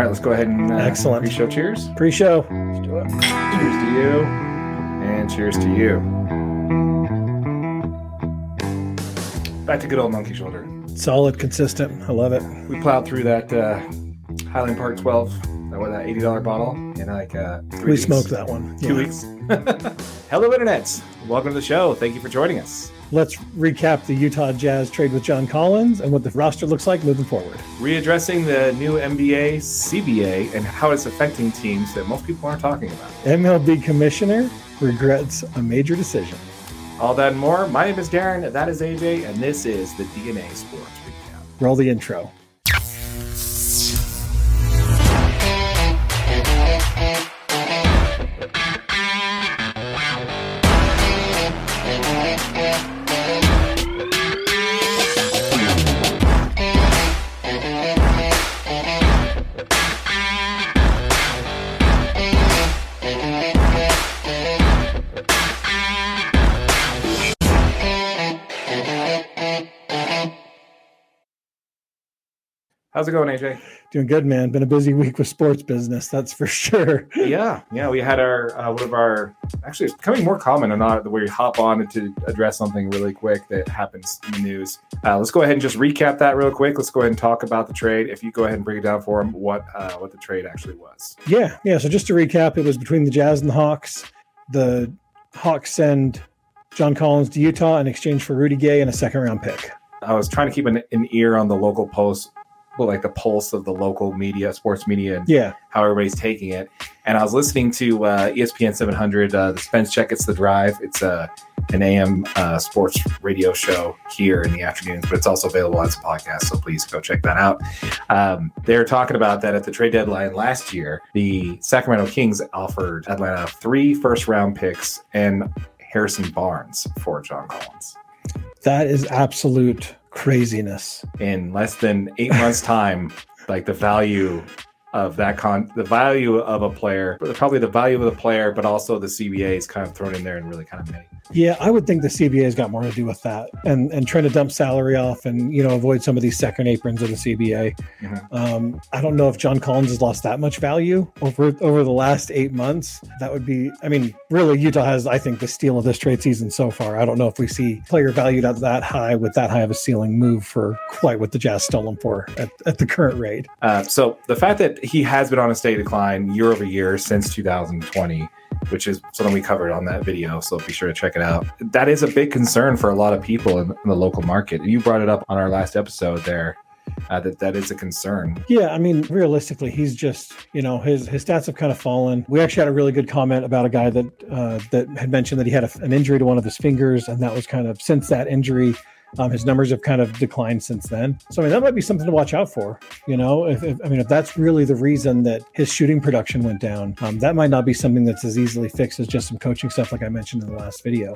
right, let's go ahead and uh, Excellent. pre-show cheers. Pre-show. Let's do it. Cheers to you, and cheers to you. Back to good old monkey shoulder. Solid, consistent. I love it. We plowed through that uh, Highland Park 12, that what that eighty dollar bottle in like uh, three We weeks. smoked that one. Two Yeah. weeks. Hello, internets. Welcome to the show. Thank you for joining us. Let's recap the Utah Jazz trade with John Collins and what the roster looks like moving forward. Readdressing the new NBA, CBA, and how it's affecting teams that most people aren't talking about. MLB commissioner regrets a major decision. All that and more. My name is Darren. That is AJ, and this is the DNA Sports Recap. Roll the intro. How's it going, AJ? Doing good, man. Been a busy week with sports business, that's for sure. Yeah, yeah. We had our uh, one of our actually it's becoming more common or not way we hop on to address something really quick that happens in the news. Uh, let's go ahead and just recap that real quick. Let's go ahead and talk about the trade. If you go ahead and break it down for them, what uh, what the trade actually was. Yeah, yeah. So just to recap, it was between the Jazz and the Hawks. The Hawks send John Collins to Utah in exchange for Rudy Gay and a second round pick. I was trying to keep an, an ear on the local post, well, like the pulse of the local media, sports media, and Yeah, how everybody's taking it. And I was listening to uh, ESPN 700, uh, the Spence Checketts the Drive. It's uh, an AM uh, sports radio show here in the afternoons, but it's also available as a podcast. So please go check that out. Um, they're talking about that at the trade deadline last year. The Sacramento Kings offered Atlanta three first round picks and Harrison Barnes for John Collins. that is absolute craziness. in less than eight months time like the value of that con the value of a player probably the value of the player but also the cba is kind of thrown in there and really kind of made Yeah, I would think the CBA's got more to do with that, and and trying to dump salary off, and you know avoid some of these second aprons of the CBA. Mhm. Um, I don't know if John Collins has lost that much value over over the last eight months. That would be, I mean, really, Utah has, I think, the steal of this trade season so far. I don't know if we see player valued at that high with that high of a ceiling move for quite what the Jazz stole him for at, at the current rate. uh, so the fact that he has been on a steady decline year over year since 2020 which is something we covered on that video so be sure to check it out that is a big concern for a lot of people in, in the local market you brought it up on our last episode there uh, that that is a concern Yeah, I mean, realistically, he's just you know his his stats have kind of fallen. We actually had a really good comment about a guy that uh, that had mentioned that he had a, an injury to one of his fingers, and that was kind of since that injury. Um, his numbers have kind of declined since then. So I mean that might be something to watch out for. You know, if, if I mean if that's really the reason that his shooting production went down, um, that might not be something that's as easily fixed as just some coaching stuff, like I mentioned in the last video.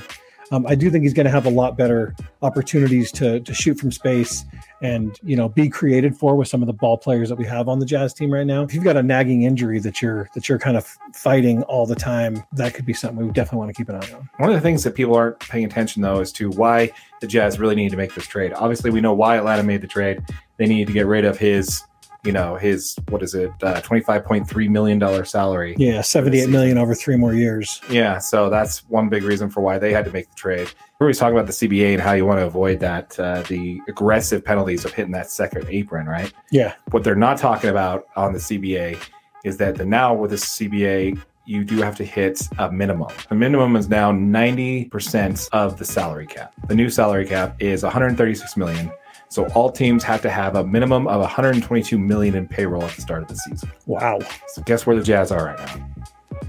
Um, I do think he's going to have a lot better opportunities to to shoot from space and you know be created for with some of the ball players that we have on the Jazz team right now. If you've got a nagging injury that you're that you're kind of fighting all the time, that could be something we definitely want to keep an eye on. One of the things that people aren't paying attention though is to why the Jazz really need to make this trade. Obviously, we know why Atlanta made the trade. They needed to get rid of his, you know, his what is it, uh, twenty five point three million dollar salary. Yeah, 78 million over three more years. Yeah, so that's one big reason for why they had to make the trade. We're always talking about the CBA and how you want to avoid that, uh, the aggressive penalties of hitting that second apron, right? Yeah, What they're not talking about on the CBA is that the now with the CBA, you do have to hit a minimum. The minimum is now 90% of the salary cap. The new salary cap is 136 million. So all teams have to have a minimum of 122 million in payroll at the start of the season. wow. So guess where the Jazz are right now?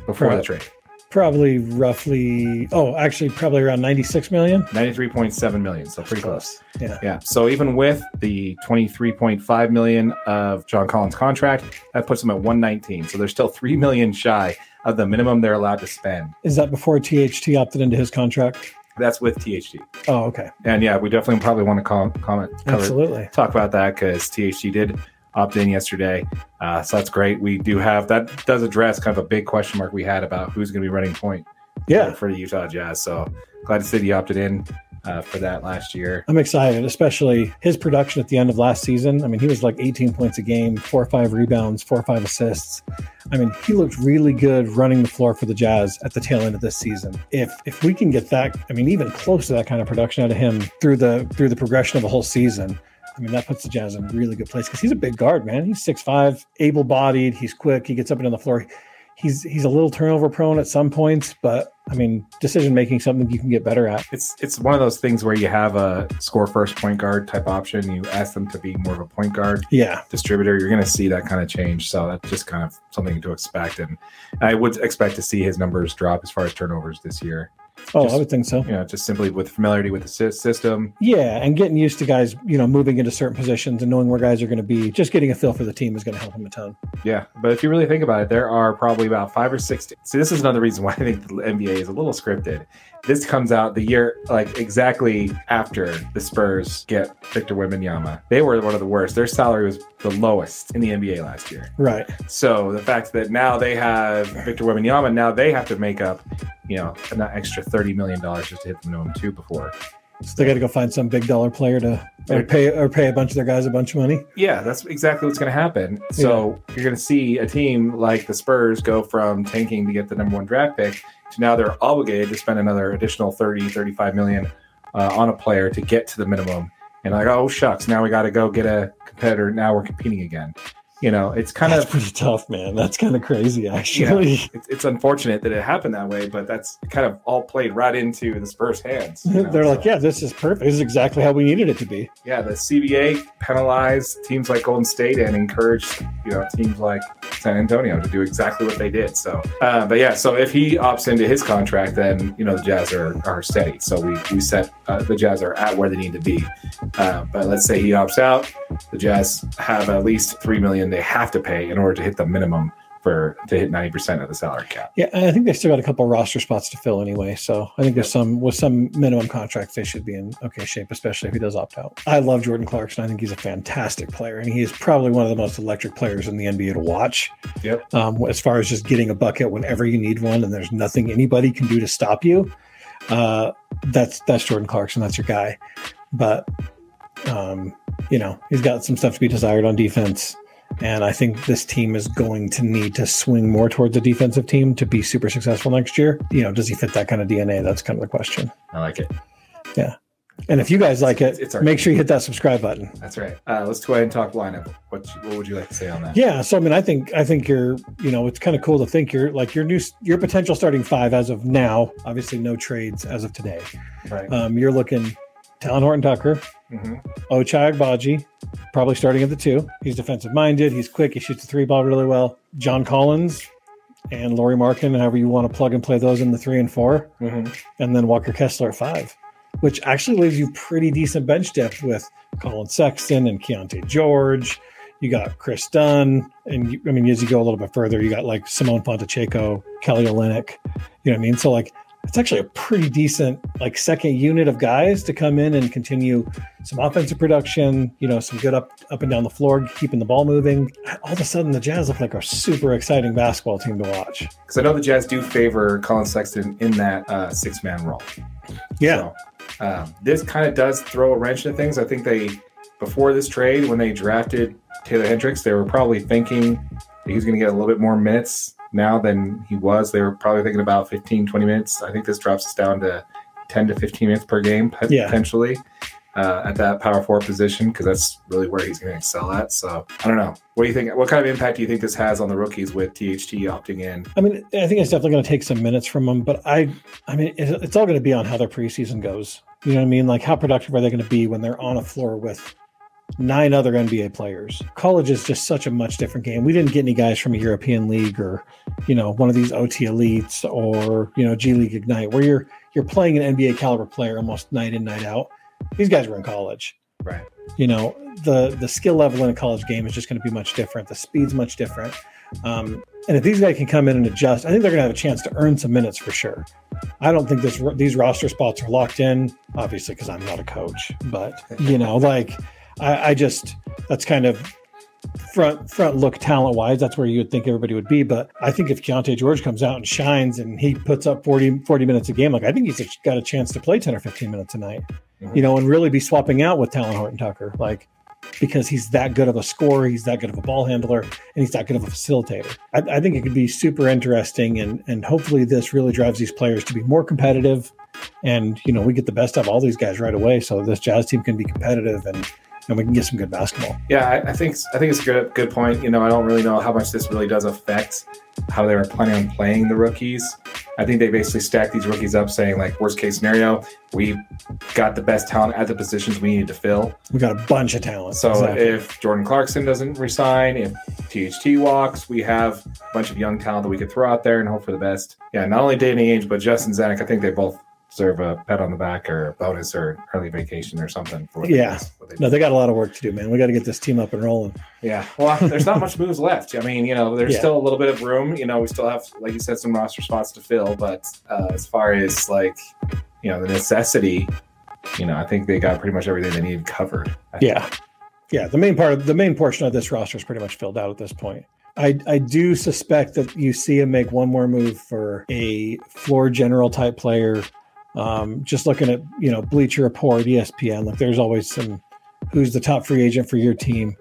Before Right. the trade. Probably roughly. Oh, actually, probably around 96 million. 93.7 million. So pretty close. Yeah. Yeah. So even with the 23.5 million of John Collins' contract, that puts them at 119. So they're still 3 million shy of the minimum they're allowed to spend. Is that before THT opted into his contract? That's with THT. Oh, okay. And yeah, we definitely probably want to com- comment, cover, Absolutely. talk about that because THT did opt in yesterday. Uh, so that's great. We do have that does address kind of a big question mark we had about who's going to be running point Yeah. for the Utah Jazz. So glad to see he opted in. Uh, for that last year. I'm excited, especially his production at the end of last season. I mean, he was like 18 points a game, four or five rebounds, four or five assists. I mean, he looked really good running the floor for the Jazz at the tail end of this season. If if we can get that, I mean, even close to that kind of production out of him through the through the progression of a whole season, I mean, that puts the Jazz in a really good place because he's a big guard, man. He's 6'5, able bodied, he's quick, he gets up and down the floor he's he's a little turnover prone at some points, but I mean, decision making something you can get better at. It's it's one of those things where you have a score first point guard type option. You ask them to be more of a point guard, yeah, distributor. You're going to see that kind of change. So that's just kind of something to expect. And I would expect to see his numbers drop as far as turnovers this year. Oh, just, I would think so. You know, just simply with familiarity with the system. Yeah, and getting used to guys, you know, moving into certain positions and knowing where guys are going to be. Just getting a feel for the team is going to help him a ton. Yeah, but if you really think about it, there are probably about five or six. See, this is another reason why I think the NBA is a little scripted. This comes out the year like exactly after the Spurs get Victor Wembanyama. They were one of the worst. Their salary was the lowest in the NBA last year. Right. So the fact that now they have Victor Wembanyama, now they have to make up, you know, an extra thirty million dollars just to hit the minimum two before. So they got to go find some big dollar player to or pay or pay a bunch of their guys a bunch of money. Yeah, that's exactly what's going to happen. So yeah. you're going to see a team like the Spurs go from tanking to get the number one draft pick to now they're obligated to spend another additional 30, 35 million uh, on a player to get to the minimum. And like, oh shucks, now we got to go get a competitor. Now we're competing again you know, it's kind that's of pretty tough, man. That's kind of crazy, actually. It's, it's, unfortunate that it happened that way, but that's kind of all played right into the Spurs' hands. You know, They're so. like, yeah, this is perfect. This is exactly how we needed it to be. Yeah, the CBA penalized teams like Golden State and encouraged, you know, teams like San Antonio to do exactly what they did. So, uh, but yeah, so if he opts into his contract, then you know the Jazz are, are steady. So we we set uh, the Jazz are at where they need to be. Uh, but let's say he opts out, the Jazz have at least three million they have to pay in order to hit the minimum for to hit 90% of the salary cap. Yeah, I think they still got a couple roster spots to fill anyway. So I think there's some with some minimum contracts they should be in okay shape, especially if he does opt out. I love Jordan Clarkson. I think he's a fantastic player, and he is probably one of the most electric players in the NBA to watch. Yep. Um, as far as just getting a bucket whenever you need one, and there's nothing anybody can do to stop you. Uh, that's that's Jordan Clarkson. That's your guy. But um, you know, he's got some stuff to be desired on defense. And I think this team is going to need to swing more towards a defensive team to be super successful next year. You know, does he fit that kind of DNA? That's kind of the question. I like it. Yeah. And if you guys like it, it's, make sure you hit that subscribe button. That's right. Uh, let's go ahead and talk lineup. What what would you like to say on that? Yeah, so I mean, I think I think you're you know it's kind of cool to think you're like your new your potential starting five as of now. Obviously, no trades as of today. Right. Um, you're looking Talen Horton Tucker, mm-hmm. Ochai Agbaji, probably starting at the two. He's defensive minded. He's quick. He shoots the three ball really well. John Collins and Lauri Markkanen, however you want to plug and play those in the three and 4 mm-hmm. and then Walker Kessler at five, which actually leaves you pretty decent bench depth with Collin Sexton and Keyonte George. You got Kris Dunn, and you, I mean, as you go a little bit further, you got like Simone Fontecchio, Kelly Olynyk. You know what I mean? So like it's actually a pretty decent like second unit of guys to come in and continue some offensive production you know some good up up and down the floor keeping the ball moving. All of a sudden the jazz look like a super exciting basketball team to watch. Because i know the jazz do favor collin sexton in that uh, six man role. Yeah. So, um, this kind of does throw a wrench into things. I think they before this trade when they drafted taylor hendricks they were probably thinking he was going to get a little bit more minutes now than he was. They were probably thinking about 15, 20 minutes. I think this drops us down to 10 to 15 minutes per game potentially yeah. uh, at that power forward position because that's really where he's going to excel at. So I don't know. What do you think? What kind of impact do you think this has on the rookies with THT opting in? I mean, I think it's definitely going to take some minutes from them, but I, I mean, it's all going to be on how their preseason goes. You know what I mean? Like, how productive are they going to be when they're on a floor with nine other NBA players. College is just such a much different game. We didn't get any guys from a European league or, you know, one of these OT elites or, you know, G League Ignite where you're you're playing an NBA caliber player almost night in, night out. These guys were in college. Right. You know, the the skill level in a college game is just going to be much different. The speed's much different. Um, and if these guys can come in and adjust, I think they're going to have a chance to earn some minutes for sure. I don't think this these roster spots are locked in, obviously, because I'm not a coach. But you know, like I, I just that's kind of front front look talent wise, that's where you would think everybody would be. But I think if Keyonte George comes out and shines and he puts up 40, 40 minutes a game, like I think he's got a chance to play 10 or 15 minutes a night. Mm-hmm. you know, and really be swapping out with Talen Horton Tucker, like because he's that good of a scorer, he's that good of a ball handler, and he's that good of a facilitator. I, I think it could be super interesting, and and hopefully this really drives these players to be more competitive, and you know we get the best of all these guys right away, so this Jazz team can be competitive and and we can get some good basketball. Yeah, I, I think I think it's a good good point. You know, I don't really know how much this really does affect how they were planning on playing the rookies. I think they basically stacked these rookies up, saying like, worst case scenario, we got the best talent at the positions we needed to fill. We got a bunch of talent. So exactly. if Jordan Clarkson doesn't resign, if THT walks, we have a bunch of young talent that we could throw out there and hope for the best. Yeah, not only Danny Ainge, but Justin Zanik, I think they both deserve a pat on the back or a bonus or early vacation or something. For yeah. They no, they got a lot of work to do, man. We got to get this team up and rolling. Yeah. Well, there's not much moves left. I mean, you know, there's yeah. still a little bit of room. You know, we still have, like you said, some roster spots to fill. But uh, as far as like, you know, the necessity, you know, I think they got pretty much everything they need covered. Yeah. Yeah. The main part of the main portion of this roster is pretty much filled out at this point. I, I do suspect that you see him make one more move for a floor general type player um, just looking at you know Bleacher Report, ESPN, like there's always some who's the top free agent for your team.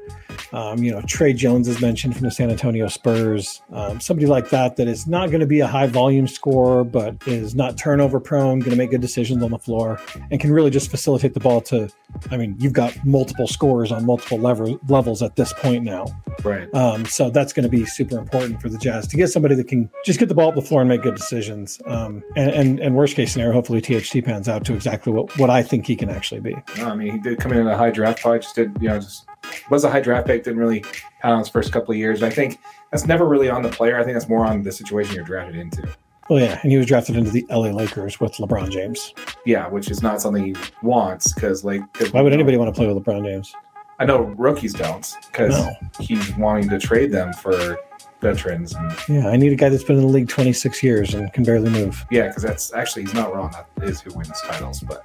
Um, you know, Tre Jones is mentioned from the San Antonio Spurs. Um, somebody like that that is not going to be a high volume scorer, but is not turnover prone, going to make good decisions on the floor, and can really just facilitate the ball to. I mean, you've got multiple scorers on multiple level, levels at this point now. Right. Um, so that's going to be super important for the Jazz to get somebody that can just get the ball up the floor and make good decisions. Um, and, and, and worst case scenario, hopefully THT pans out to exactly what, what I think he can actually be. No, I mean, he did come in at a high draft. Probably just did, you know, just was a high draft pick, didn't really pound on his first couple of years. I think that's never really on the player. I think that's more on the situation you're drafted into. Oh yeah, and he was drafted into the LA Lakers with LeBron James. Yeah, which is not something he wants because like. Why would anybody want to play with LeBron James? I know rookies don't because no. he's wanting to trade them for veterans. And, yeah, I need a guy that's been in the league 26 years and can barely move. Yeah, because that's actually he's not wrong. That is who wins titles, but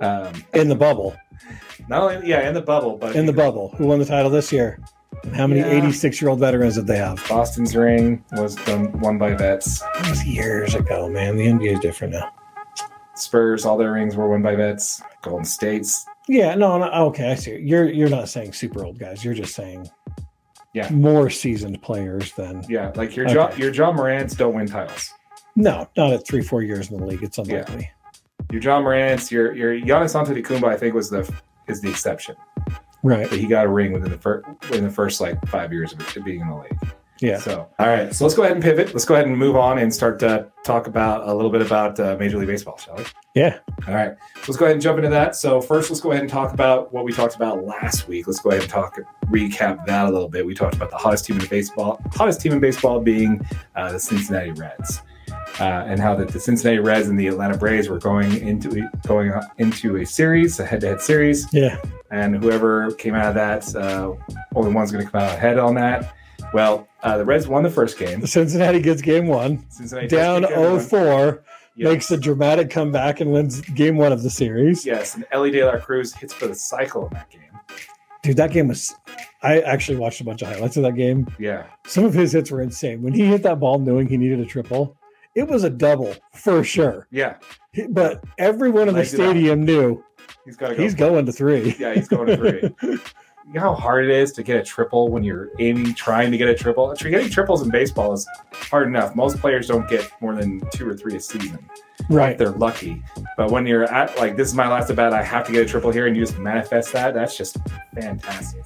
um, in the bubble. Not only yeah, in the bubble, but in the bubble. Who won the title this year? How many 86 yeah. year old veterans did they have? Boston's ring was won by vets. That was years ago, man. The NBA is different now. Spurs, all their rings were won by vets. Golden State's. Yeah, no, no, okay, I see. You're you're not saying super old guys. You're just saying, yeah, more seasoned players than yeah, like your okay. Ja, your Ja Morants don't win titles. No, not at three four years in the league. It's unlikely. Yeah. Your Ja Morants, your your Giannis Antetokounmpo, I think was the is the exception. Right. But he got a ring within the first within the first like five years of being in the league. Yeah. So, all right. So let's go ahead and pivot. Let's go ahead and move on and start to talk about a little bit about uh, Major League Baseball, shall we? Yeah. All right. Let's go ahead and jump into that. So first, let's go ahead and talk about what we talked about last week. Let's go ahead and talk recap that a little bit. We talked about the hottest team in baseball, hottest team in baseball being uh, the Cincinnati Reds. Uh, and how that the Cincinnati Reds and the Atlanta Braves were going into going into a series, a head-to-head series. Yeah. And whoever came out of that, uh, only one's going to come out ahead on that. Well, uh, the Reds won the first game. The Cincinnati gets game one. Cincinnati down 0-4. Yes. Makes a dramatic comeback and wins game one of the series. Yes, and Elly De La Cruz hits for the cycle in that game. Dude, that game was. I actually watched a bunch of highlights of that game. Yeah. Some of his hits were insane. When he hit that ball knowing he needed a triple, it was a double for sure. Yeah. But everyone in the stadium knew he's got. Go he's going to three. Yeah, he's going to three. you know how hard it is to get a triple when you're aiming, trying to get a triple. Actually, getting triples in baseball is hard enough. Most players don't get more than two or three a season. Right. They're lucky. But when you're at like this is my last at bat, I have to get a triple here, and you just manifest that. That's just fantastic.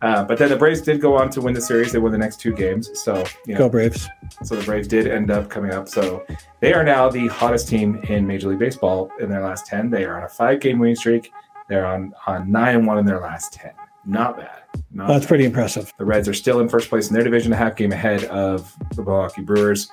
Uh, but then the Braves did go on to win the series. They won the next two games. So you know, go Braves. So the Braves did end up coming up. So they are now the hottest team in Major League Baseball in their last ten. They are on a five-game winning streak. They're on on nine and one in their last ten. Not bad. Not That's bad. pretty impressive. The Reds are still in first place in their division, a half game ahead of the Milwaukee Brewers.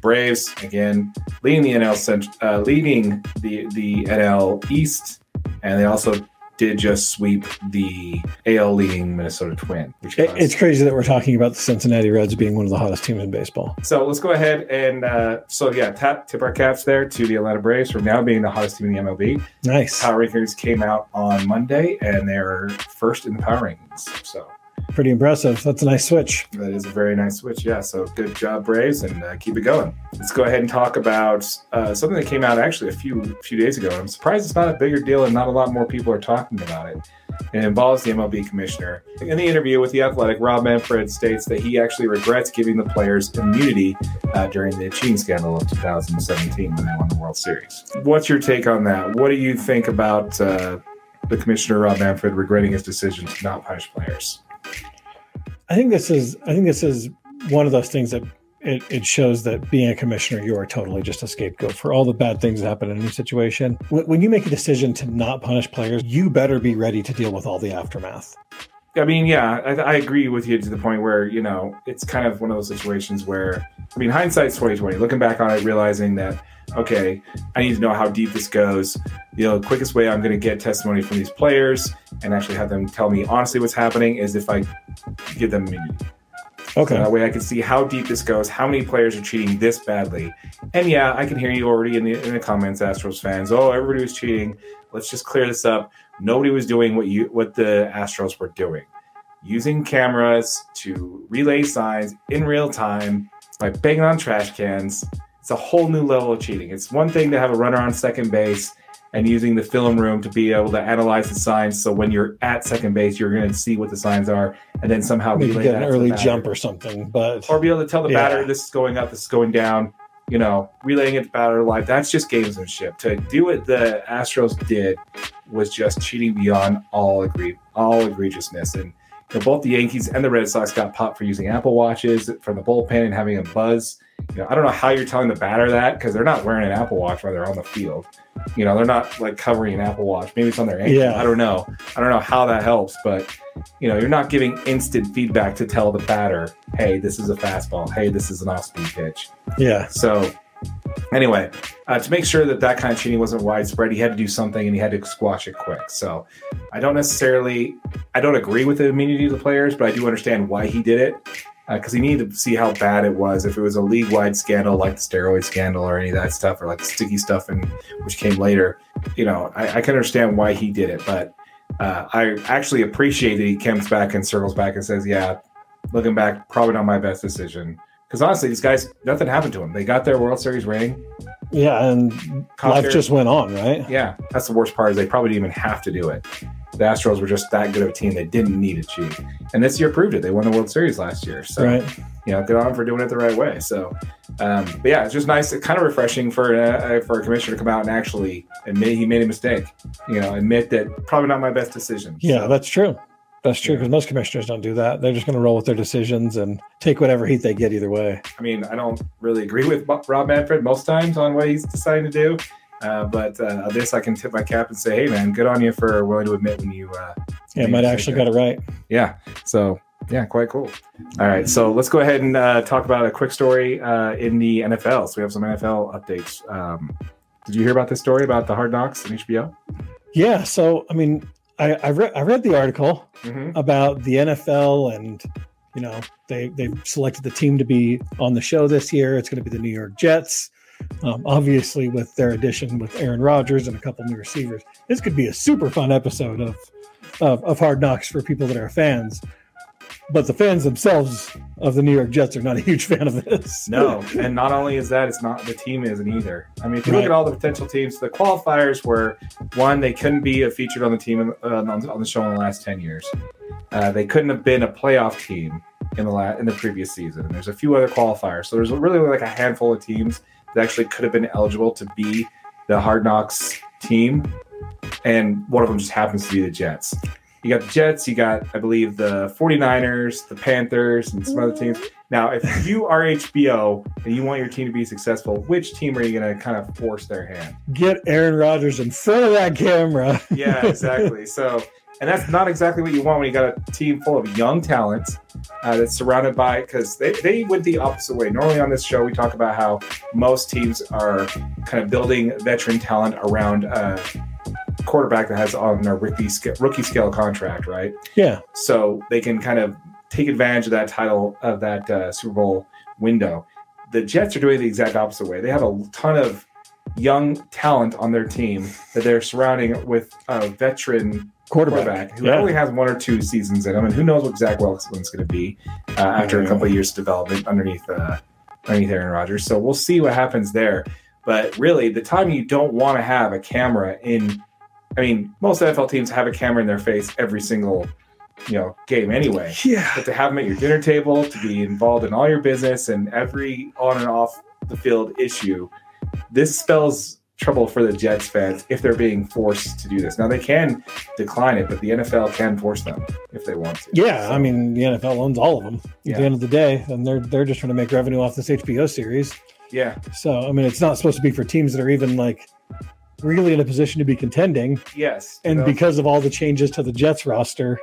Braves again leading the NL uh, leading the the NL East, and they also did just sweep the AL leading Minnesota Twin. It, it's crazy that we're talking about the Cincinnati Reds being one of the hottest teams in baseball. So let's go ahead and uh, so yeah, tap tip our caps there to the Atlanta Braves for now being the hottest team in the MLB. Nice. Power rankings came out on Monday, and they're first in the power rankings. So pretty impressive. That's a nice switch. That is a very nice switch. Yeah. So good job, Braves, and uh, keep it going. Let's go ahead and talk about uh, something that came out actually a few few days ago. I'm surprised it's not a bigger deal and not a lot more people are talking about it. It involves the MLB commissioner. In the interview with The Athletic, Rob Manfred states that he actually regrets giving the players immunity uh, during the cheating scandal of 2017 when they won the World Series. What's your take on that? What do you think about uh, the commissioner, Rob Manfred, regretting his decision to not punish players? I think this is I think this is one of those things that it, it shows that being a commissioner, you are totally just a scapegoat for all the bad things that happen in any situation. When, when you make a decision to not punish players, you better be ready to deal with all the aftermath. I mean, yeah, I, I, agree with you to the point where you know it's kind of one of those situations where I mean, hindsight's twenty twenty. Looking back on it, realizing that okay, I need to know how deep this goes. You know, the quickest way I'm going to get testimony from these players and actually have them tell me honestly what's happening is if I give them immunity. Okay. So that way I can see how deep this goes, how many players are cheating this badly. And yeah, I can hear you already in the in the comments, Astros fans. Oh, everybody was cheating. Let's just clear this up. Nobody was doing what you what the Astros were doing. Using cameras to relay signs in real time by banging on trash cans. It's a whole new level of cheating. It's one thing to have a runner on second base and using the film room to be able to analyze the signs. So when you're at second base, you're going to see what the signs are, and then somehow Maybe relay get an early jump or something. But or be able to tell the yeah. batter this is going up, this is going down. You know, relaying it to batter live. That's just gamesmanship. To do what the Astros did was just cheating beyond all agree all egregiousness. And you know, both the Yankees and the Red Sox got popped for using Apple watches from the bullpen and having a buzz. You know, I don't know how you're telling the batter that because they're not wearing an Apple Watch while they're on the field. You know, they're not like covering an Apple Watch. Maybe it's on their ankle. Yeah. I don't know. I don't know how that helps, but you know, you're not giving instant feedback to tell the batter, "Hey, this is a fastball. Hey, this is an off-speed pitch." Yeah. So anyway, uh, to make sure that that kind of cheating wasn't widespread, he had to do something and he had to squash it quick. So I don't necessarily, I don't agree with the immunity of the players, but I do understand why he did it because uh, he needed to see how bad it was. If it was a league-wide scandal like the steroid scandal or any of that stuff, or like the sticky stuff, and which came later, you know, I, I can understand why he did it. But uh, I actually appreciate that he comes back and circles back and says, "Yeah, looking back, probably not my best decision." Because honestly, these guys, nothing happened to them. They got their World Series ring. Yeah, and life just went on, right? Yeah, that's the worst part. Is they probably didn't even have to do it the Astros were just that good of a team. They didn't need to cheat. And this year proved it. They won the World Series last year. So, right. you know, good on for doing it the right way. So, um, but yeah, it's just nice. It's kind of refreshing for uh, for a commissioner to come out and actually admit he made a mistake. You know, admit that probably not my best decision. Yeah, so, that's true. That's true because yeah. most commissioners don't do that. They're just going to roll with their decisions and take whatever heat they get either way. I mean, I don't really agree with Rob Manfred most times on what he's deciding to do. Uh, but uh, this, I can tip my cap and say, hey, man, good on you for willing to admit when you. Uh, yeah, might actually got it right. Yeah. So, yeah, quite cool. All right. So let's go ahead and uh, talk about a quick story uh, in the NFL. So we have some NFL updates. Um, did you hear about this story about the Hard Knocks on HBO? Yeah. So, I mean, I, I, re- I read the article mm-hmm. about the NFL and you know they they've selected the team to be on the show this year. It's going to be the New York Jets. Um, obviously, with their addition with Aaron Rodgers and a couple new receivers, this could be a super fun episode of, of, of Hard Knocks for people that are fans. But the fans themselves of the New York Jets are not a huge fan of this. No, and not only is that, it's not the team isn't either. I mean, if you right. look at all the potential teams, the qualifiers were one, they couldn't be featured on the team uh, on the show in the last ten years. Uh, they couldn't have been a playoff team in the la- in the previous season. And there's a few other qualifiers, so there's really like a handful of teams that actually could have been eligible to be the Hard Knocks team, and one of them just happens to be the Jets. You got the Jets, you got, I believe, the 49ers, the Panthers, and some other teams. Now, if you are HBO and you want your team to be successful, which team are you going to kind of force their hand? Get Aaron Rodgers in front of that camera. yeah, exactly. So and that's not exactly what you want when you got a team full of young talent uh, that's surrounded by because they, they went the opposite way normally on this show we talk about how most teams are kind of building veteran talent around a quarterback that has on their rookie scale, rookie scale contract right yeah so they can kind of take advantage of that title of that uh, super bowl window the jets are doing the exact opposite way they have a ton of young talent on their team that they're surrounding with a veteran quarterback. quarterback who Yeah. only has one or two seasons in him, and who knows what Zach Wilson's going to be uh, after a couple of years of development underneath uh, underneath Aaron Rodgers. So we'll see what happens there. But really, the time you don't want to have a camera in, I mean, most NFL teams have a camera in their face every single, you know, game anyway. Yeah. But to have them at your dinner table, to be involved in all your business and every on and off the field issue, this spells trouble for the Jets fans if they're being forced to do this. Now they can decline it, but the NFL can force them if they want to. Yeah, So, I mean the NFL owns all of them. At Yeah. the end of the day, and they're they're just trying to make revenue off this HBO series. yeah, So I mean, it's not supposed to be for teams that are even like really in a position to be contending. yes, And because of all the changes to the Jets roster,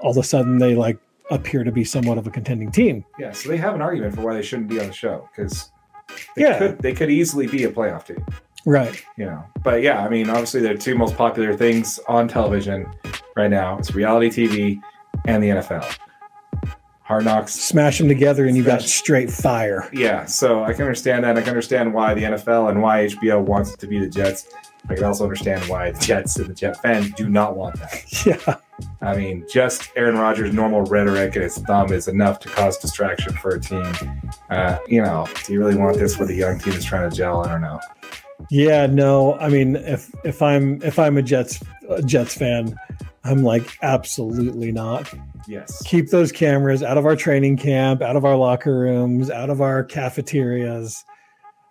all of a sudden they like appear to be somewhat of a contending team. yeah, so they have an argument for why they shouldn't be on the show because they Yeah. could they could easily be a playoff team. Right. you know. But yeah, I mean, obviously, the two most popular things on television right now is reality TV and the NFL. Hard Knocks. Smash them together and you got straight fire. Yeah, so I can understand that. I can understand why the NFL and why HBO wants it to be the Jets. I can also understand why the Jets and the Jet fans do not want that. Yeah. I mean, just Aaron Rodgers' normal rhetoric and his thumb is enough to cause distraction for a team. Uh, you know, do you really want this with a young team that's trying to gel? I don't know. Yeah, no. I mean, if if I'm if I'm a Jets a Jets fan, I'm like absolutely not. Yes. Keep those cameras out of our training camp, out of our locker rooms, out of our cafeterias.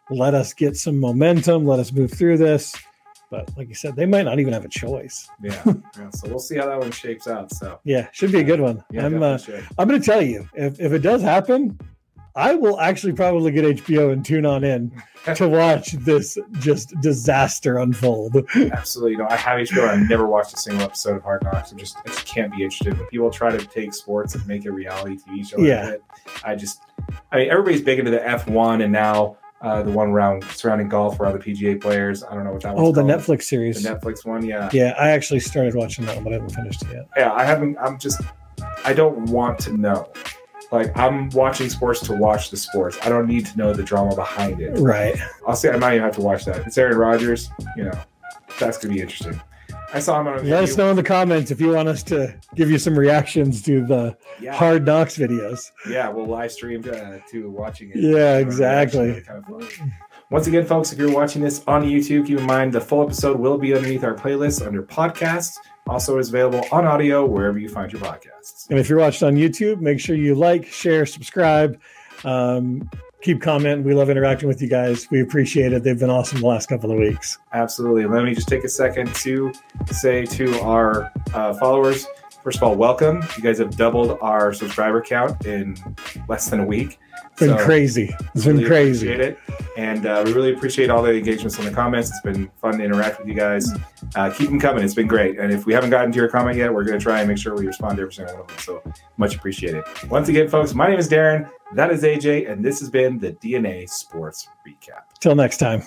Let us get some momentum. Let us move through this. But like you said, they might not even have a choice. Yeah. yeah. So we'll see how that one shapes out. So Yeah, should be a good one. yeah, I'm uh. I'm going to tell you if if it does happen, I will actually probably get HBO and tune on in to watch this just disaster unfold. Absolutely. You know, I have HBO. I've never watched a single episode of Hard Knocks. I'm just, I just can't be interested. When people try to take sports and make a reality TV show, Yeah. it, I just, I mean, everybody's big into the F1 and now uh, the one round surrounding golf where all the PGA players. I don't know what that Oh, the called. Netflix series. The Netflix one. Yeah. Yeah, I actually started watching that one, but I haven't finished it yet. Yeah. I haven't, I'm just, I don't want to know. Like, I'm watching sports to watch the sports. I don't need to know the drama behind it. Right. I'll say I might even have to watch that. It's Aaron Rodgers, you know, that's going to be interesting. I saw him on Let us know in the comments if you want us to give you some reactions to the Yeah. Hard Knocks videos. Yeah, we'll live stream to, to watching it. Yeah, exactly. kind of. Once again, folks, if you're watching this on YouTube, keep in mind the full episode will be underneath our playlist under podcasts. Also is available on audio wherever you find your podcasts. And if you're watching on YouTube, make sure you like, share, subscribe. Um, keep commenting. We love interacting with you guys. We appreciate it. They've been awesome the last couple of weeks. Absolutely. Let me just take a second to say to our uh, followers, first of all, welcome. You guys have doubled our subscriber count in less than a week. It's been So- crazy. It's been crazy. Appreciate it, and uh, we really appreciate all the engagements in the comments. It's been fun to interact with you guys. Uh, keep them coming. It's been great. And if we haven't gotten to your comment yet, we're going to try and make sure we respond to every single one of them. So much appreciated. Once again, folks, my name is Darren. That is AJ, and this has been the DNA Sports Recap. Till next time.